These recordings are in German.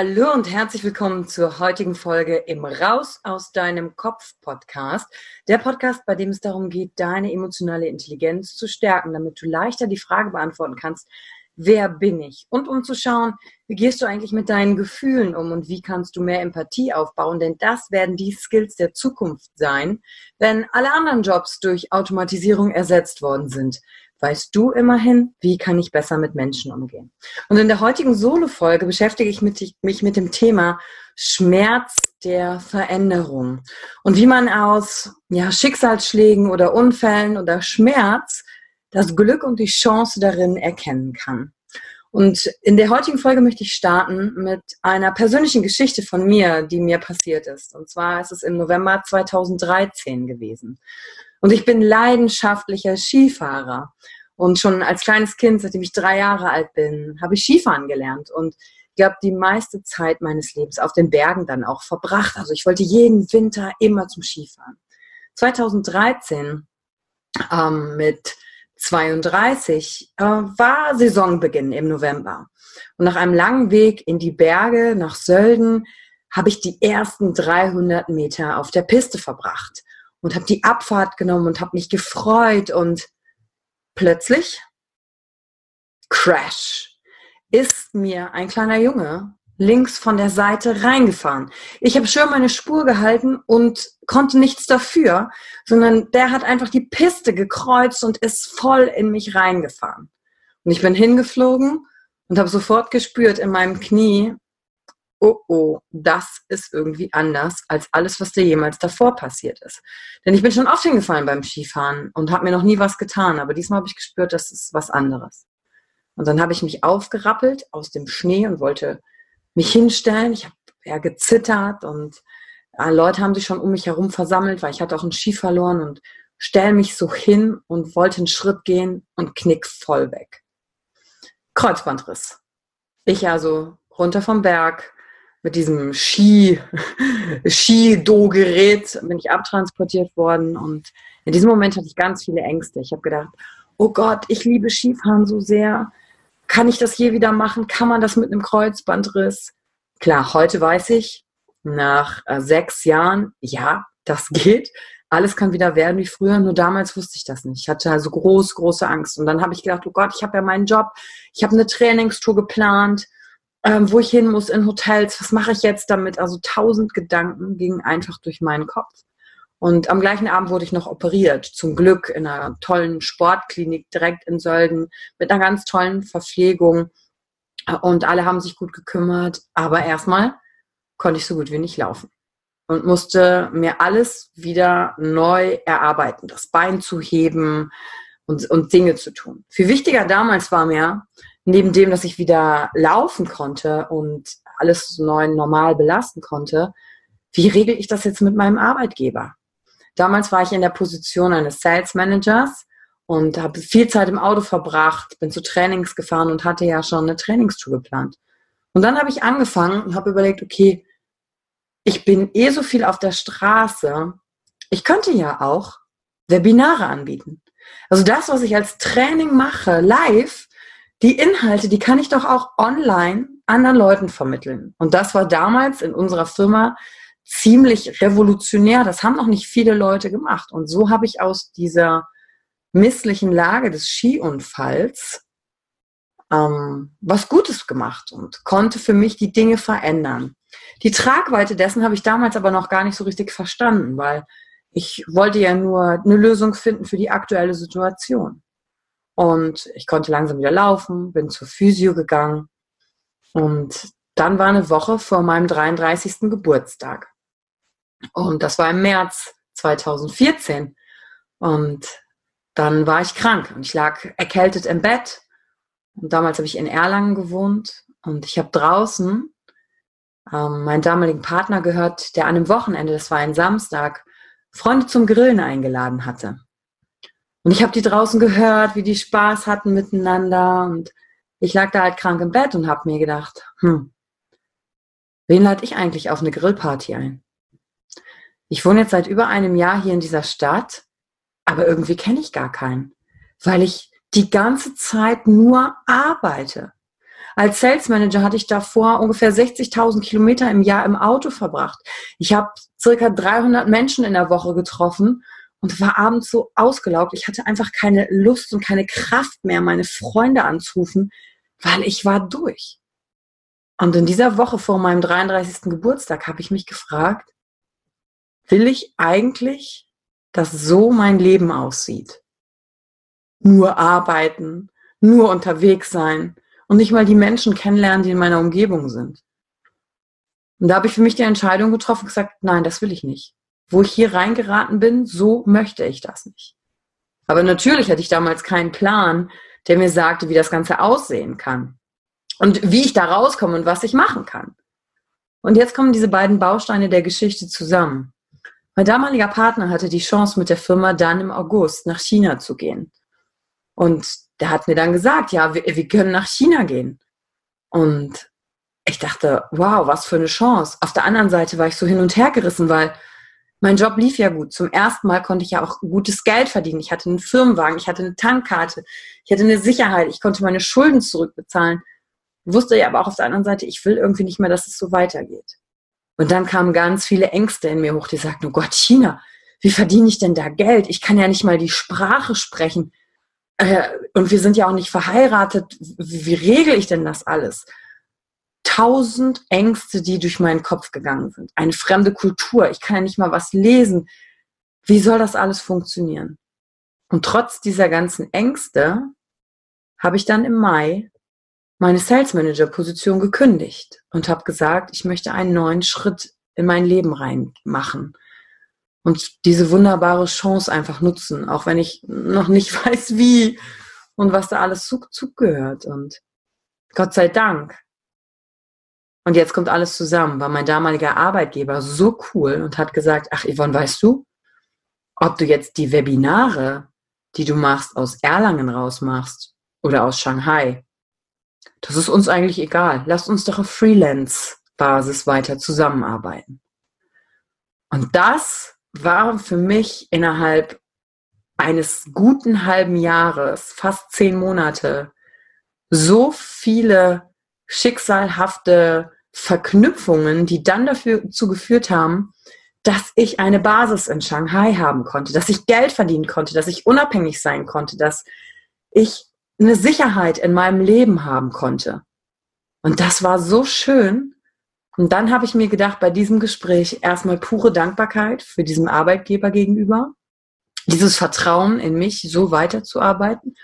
Hallo und herzlich willkommen zur heutigen Folge im Raus aus deinem Kopf Podcast. Der Podcast, bei dem es darum geht, deine emotionale Intelligenz zu stärken, damit du leichter die Frage beantworten kannst, wer bin ich? Und um zu schauen, wie gehst du eigentlich mit deinen Gefühlen um und wie kannst du mehr Empathie aufbauen? Denn das werden die Skills der Zukunft sein, wenn alle anderen Jobs durch Automatisierung ersetzt worden sind weißt du immerhin, wie kann ich besser mit Menschen umgehen. Und in der heutigen Solo-Folge beschäftige ich mich mit dem Thema Schmerz der Veränderung und wie man aus ja, Schicksalsschlägen oder Unfällen oder Schmerz das Glück und die Chance darin erkennen kann. Und in der heutigen Folge möchte ich starten mit einer persönlichen Geschichte von mir, die mir passiert ist. Und zwar ist es im November 2013 gewesen. Und ich bin leidenschaftlicher Skifahrer. Und schon als kleines Kind, seitdem ich drei Jahre alt bin, habe ich Skifahren gelernt. Und ich glaube, die meiste Zeit meines Lebens auf den Bergen dann auch verbracht. Also ich wollte jeden Winter immer zum Skifahren. 2013 ähm, mit 32 äh, war Saisonbeginn im November. Und nach einem langen Weg in die Berge nach Sölden habe ich die ersten 300 Meter auf der Piste verbracht und habe die Abfahrt genommen und habe mich gefreut und plötzlich Crash ist mir ein kleiner Junge links von der Seite reingefahren. Ich habe schön meine Spur gehalten und konnte nichts dafür, sondern der hat einfach die Piste gekreuzt und ist voll in mich reingefahren. Und ich bin hingeflogen und habe sofort gespürt in meinem Knie, oh oh, das ist irgendwie anders als alles, was dir jemals davor passiert ist. Denn ich bin schon oft hingefallen beim Skifahren und habe mir noch nie was getan, aber diesmal habe ich gespürt, das ist was anderes. Und dann habe ich mich aufgerappelt aus dem Schnee und wollte mich hinstellen. Ich habe ja gezittert und ja, Leute haben sich schon um mich herum versammelt, weil ich hatte auch einen Ski verloren und stell mich so hin und wollte einen Schritt gehen und knick voll weg. Kreuzbandriss. Ich also runter vom Berg, mit diesem Ski, Ski-Do-Gerät bin ich abtransportiert worden und in diesem Moment hatte ich ganz viele Ängste. Ich habe gedacht, oh Gott, ich liebe Skifahren so sehr. Kann ich das je wieder machen? Kann man das mit einem Kreuzbandriss? Klar, heute weiß ich, nach äh, sechs Jahren, ja, das geht. alles kann wieder werden wie früher, nur damals wusste ich das nicht. Ich hatte also groß, große Angst. Und dann habe ich gedacht, oh Gott, ich habe ja meinen Job, ich habe eine Trainingstour geplant, ähm, wo ich hin muss in Hotels, was mache ich jetzt damit? Also tausend Gedanken gingen einfach durch meinen Kopf. Und am gleichen Abend wurde ich noch operiert, zum Glück in einer tollen Sportklinik direkt in Sölden mit einer ganz tollen Verpflegung. Und alle haben sich gut gekümmert. Aber erstmal konnte ich so gut wie nicht laufen und musste mir alles wieder neu erarbeiten, das Bein zu heben und, und Dinge zu tun. Viel wichtiger damals war mir, neben dem, dass ich wieder laufen konnte und alles neu normal belasten konnte, wie regel ich das jetzt mit meinem Arbeitgeber? Damals war ich in der Position eines Sales Managers und habe viel Zeit im Auto verbracht, bin zu Trainings gefahren und hatte ja schon eine Trainingstour geplant. Und dann habe ich angefangen und habe überlegt, okay, ich bin eh so viel auf der Straße. Ich könnte ja auch Webinare anbieten. Also das, was ich als Training mache, live, die Inhalte, die kann ich doch auch online anderen Leuten vermitteln. Und das war damals in unserer Firma ziemlich revolutionär. Das haben noch nicht viele Leute gemacht. Und so habe ich aus dieser misslichen Lage des Skiunfalls ähm, was Gutes gemacht und konnte für mich die Dinge verändern. Die Tragweite dessen habe ich damals aber noch gar nicht so richtig verstanden, weil ich wollte ja nur eine Lösung finden für die aktuelle Situation. Und ich konnte langsam wieder laufen, bin zur Physio gegangen. Und dann war eine Woche vor meinem 33. Geburtstag. Und das war im März 2014. Und dann war ich krank und ich lag erkältet im Bett. Und damals habe ich in Erlangen gewohnt und ich habe draußen ähm, meinen damaligen Partner gehört, der an einem Wochenende, das war ein Samstag, Freunde zum Grillen eingeladen hatte. Und ich habe die draußen gehört, wie die Spaß hatten miteinander. Und ich lag da halt krank im Bett und habe mir gedacht, hm, wen lade ich eigentlich auf eine Grillparty ein? Ich wohne jetzt seit über einem Jahr hier in dieser Stadt, aber irgendwie kenne ich gar keinen, weil ich die ganze Zeit nur arbeite. Als Sales Manager hatte ich davor ungefähr 60.000 Kilometer im Jahr im Auto verbracht. Ich habe circa 300 Menschen in der Woche getroffen und war abends so ausgelaugt. Ich hatte einfach keine Lust und keine Kraft mehr, meine Freunde anzurufen, weil ich war durch. Und in dieser Woche vor meinem 33. Geburtstag habe ich mich gefragt, will ich eigentlich, dass so mein Leben aussieht? Nur arbeiten, nur unterwegs sein, und nicht mal die Menschen kennenlernen, die in meiner Umgebung sind. Und da habe ich für mich die Entscheidung getroffen und gesagt, nein, das will ich nicht. Wo ich hier reingeraten bin, so möchte ich das nicht. Aber natürlich hatte ich damals keinen Plan, der mir sagte, wie das Ganze aussehen kann und wie ich da rauskomme und was ich machen kann. Und jetzt kommen diese beiden Bausteine der Geschichte zusammen. Mein damaliger Partner hatte die Chance, mit der Firma dann im August nach China zu gehen. Und der hat mir dann gesagt, ja, wir, wir können nach China gehen. Und ich dachte, wow, was für eine Chance. Auf der anderen Seite war ich so hin und her gerissen, weil mein Job lief ja gut. Zum ersten Mal konnte ich ja auch gutes Geld verdienen. Ich hatte einen Firmenwagen, ich hatte eine Tankkarte, ich hatte eine Sicherheit, ich konnte meine Schulden zurückbezahlen. Wusste ja aber auch auf der anderen Seite, ich will irgendwie nicht mehr, dass es so weitergeht. Und dann kamen ganz viele Ängste in mir hoch, die sagten, oh Gott, China, wie verdiene ich denn da Geld? Ich kann ja nicht mal die Sprache sprechen. Äh, und wir sind ja auch nicht verheiratet. Wie, wie regel ich denn das alles? Tausend Ängste, die durch meinen Kopf gegangen sind. Eine fremde Kultur. Ich kann ja nicht mal was lesen. Wie soll das alles funktionieren? Und trotz dieser ganzen Ängste habe ich dann im Mai meine Sales Manager Position gekündigt und habe gesagt, ich möchte einen neuen Schritt in mein Leben reinmachen und diese wunderbare Chance einfach nutzen, auch wenn ich noch nicht weiß, wie und was da alles zugehört. Und Gott sei Dank. Und jetzt kommt alles zusammen, war mein damaliger Arbeitgeber so cool und hat gesagt, ach Yvonne, weißt du, ob du jetzt die Webinare, die du machst, aus Erlangen rausmachst oder aus Shanghai, das ist uns eigentlich egal. Lass uns doch auf Freelance-Basis weiter zusammenarbeiten. Und das war für mich innerhalb eines guten halben Jahres, fast zehn Monate, so viele schicksalhafte Verknüpfungen, die dann dazu geführt haben, dass ich eine Basis in Shanghai haben konnte, dass ich Geld verdienen konnte, dass ich unabhängig sein konnte, dass ich eine Sicherheit in meinem Leben haben konnte. Und das war so schön. Und dann habe ich mir gedacht, bei diesem Gespräch erstmal pure Dankbarkeit für diesem Arbeitgeber gegenüber, dieses Vertrauen in mich, so weiterzuarbeiten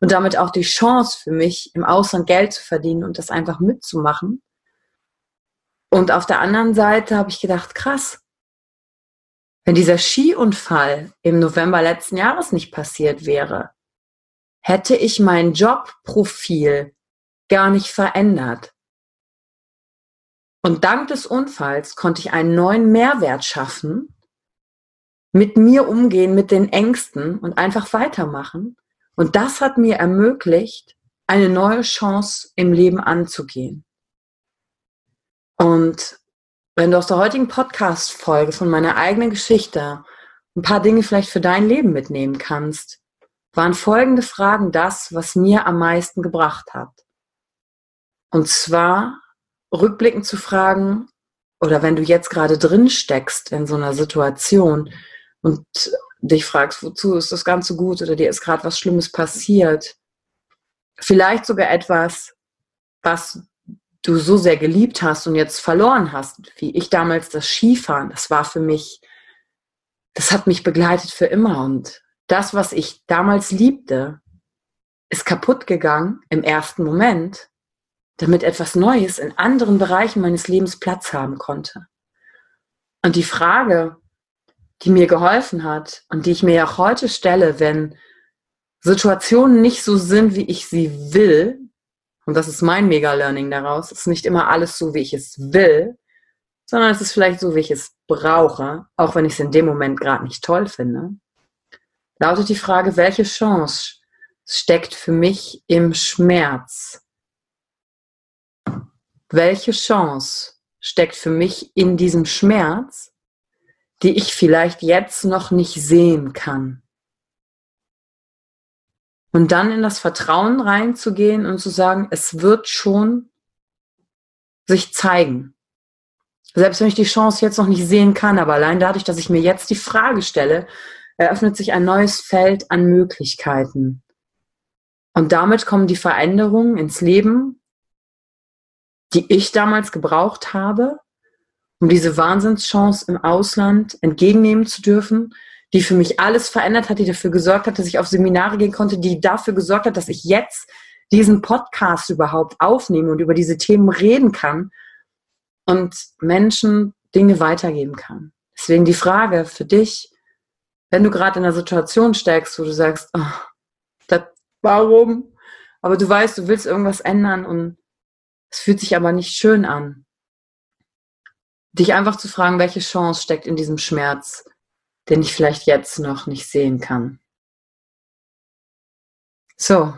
und damit auch die Chance für mich, im Ausland Geld zu verdienen und das einfach mitzumachen. Und auf der anderen Seite habe ich gedacht, krass, wenn dieser Skiunfall im November letzten Jahres nicht passiert wäre, hätte ich mein Jobprofil gar nicht verändert. Und dank des Unfalls konnte ich einen neuen Mehrwert schaffen, mit mir umgehen, mit den Ängsten und einfach weitermachen. Und das hat mir ermöglicht, eine neue Chance im Leben anzugehen. Und wenn du aus der heutigen Podcast-Folge von meiner eigenen Geschichte ein paar Dinge vielleicht für dein Leben mitnehmen kannst, waren folgende Fragen das, was mir am meisten gebracht hat. Und zwar rückblickend zu fragen, oder wenn du jetzt gerade drin steckst in so einer Situation und dich fragst, wozu ist das Ganze gut oder dir ist gerade was Schlimmes passiert, vielleicht sogar etwas, was du so sehr geliebt hast und jetzt verloren hast, wie ich damals das Skifahren, das war für mich, das hat mich begleitet für immer und das, was ich damals liebte, ist kaputt gegangen im ersten Moment, damit etwas Neues in anderen Bereichen meines Lebens Platz haben konnte. Und die Frage, die mir geholfen hat und die ich mir auch heute stelle, wenn Situationen nicht so sind, wie ich sie will, und das ist mein Mega-Learning daraus, ist nicht immer alles so, wie ich es will, sondern es ist vielleicht so, wie ich es brauche, auch wenn ich es in dem Moment gerade nicht toll finde, lautet die Frage, welche Chance steckt für mich im Schmerz? Welche Chance steckt für mich in diesem Schmerz, die ich vielleicht jetzt noch nicht sehen kann? Und dann in das Vertrauen reinzugehen und zu sagen, es wird schon sich zeigen. Selbst wenn ich die Chance jetzt noch nicht sehen kann, aber allein dadurch, dass ich mir jetzt die Frage stelle, eröffnet sich ein neues Feld an Möglichkeiten. Und damit kommen die Veränderungen ins Leben, die ich damals gebraucht habe, um diese Wahnsinnschance im Ausland entgegennehmen zu dürfen, die für mich alles verändert hat, die dafür gesorgt hat, dass ich auf Seminare gehen konnte, die dafür gesorgt hat, dass ich jetzt diesen Podcast überhaupt aufnehme und über diese Themen reden kann und Menschen Dinge weitergeben kann. Deswegen die Frage für dich, wenn du gerade in einer Situation steckst, wo du sagst, oh, das, warum? Aber du weißt, du willst irgendwas ändern und es fühlt sich aber nicht schön an. Dich einfach zu fragen, welche Chance steckt in diesem Schmerz? den ich vielleicht jetzt noch nicht sehen kann. So.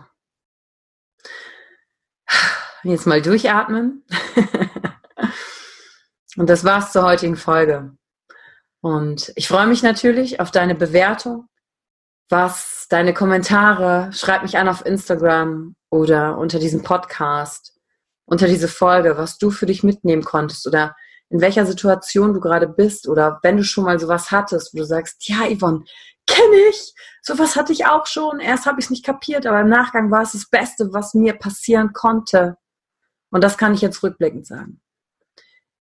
Jetzt mal durchatmen. Und das war's zur heutigen Folge. Und ich freue mich natürlich auf deine Bewertung, was deine Kommentare, schreib mich an auf Instagram oder unter diesem Podcast, unter diese Folge, was du für dich mitnehmen konntest oder in welcher Situation du gerade bist oder wenn du schon mal sowas hattest, wo du sagst, ja, Yvonne, kenne ich, sowas hatte ich auch schon, erst habe ich es nicht kapiert, aber im Nachgang war es das Beste, was mir passieren konnte. Und das kann ich jetzt rückblickend sagen.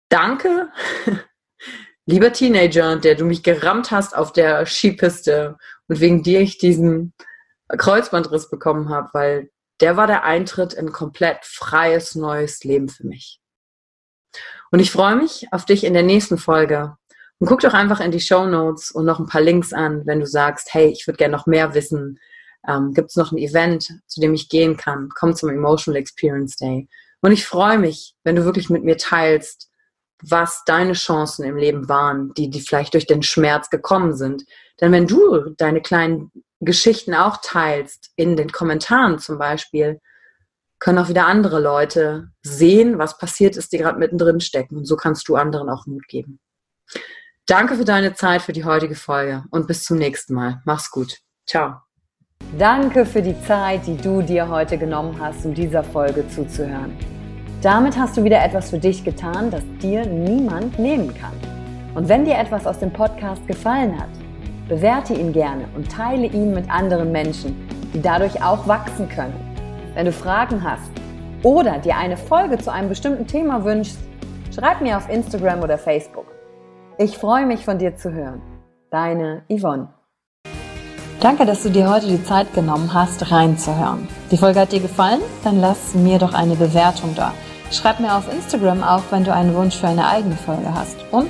Danke, lieber Teenager, der du mich gerammt hast auf der Skipiste und wegen dir ich diesen Kreuzbandriss bekommen habe, weil der war der Eintritt in komplett freies neues Leben für mich. Und ich freue mich auf dich in der nächsten Folge. Und guck doch einfach in die Show Notes und noch ein paar Links an, wenn du sagst, hey, ich würde gerne noch mehr wissen. Ähm, Gibt es noch ein Event, zu dem ich gehen kann? Komm zum Emotional Experience Day. Und ich freue mich, wenn du wirklich mit mir teilst, was deine Chancen im Leben waren, die, die vielleicht durch den Schmerz gekommen sind. Denn wenn du deine kleinen Geschichten auch teilst, in den Kommentaren zum Beispiel, können auch wieder andere Leute sehen, was passiert ist, die gerade mittendrin stecken. Und so kannst du anderen auch Mut geben. Danke für deine Zeit für die heutige Folge und bis zum nächsten Mal. Mach's gut. Ciao. Danke für die Zeit, die du dir heute genommen hast, um dieser Folge zuzuhören. Damit hast du wieder etwas für dich getan, das dir niemand nehmen kann. Und wenn dir etwas aus dem Podcast gefallen hat, bewerte ihn gerne und teile ihn mit anderen Menschen, die dadurch auch wachsen können. Wenn du Fragen hast oder dir eine Folge zu einem bestimmten Thema wünschst, schreib mir auf Instagram oder Facebook. Ich freue mich von dir zu hören. Deine Yvonne. Danke, dass du dir heute die Zeit genommen hast, reinzuhören. Die Folge hat dir gefallen? Dann lass mir doch eine Bewertung da. Schreib mir auf Instagram auch, wenn du einen Wunsch für eine eigene Folge hast. Und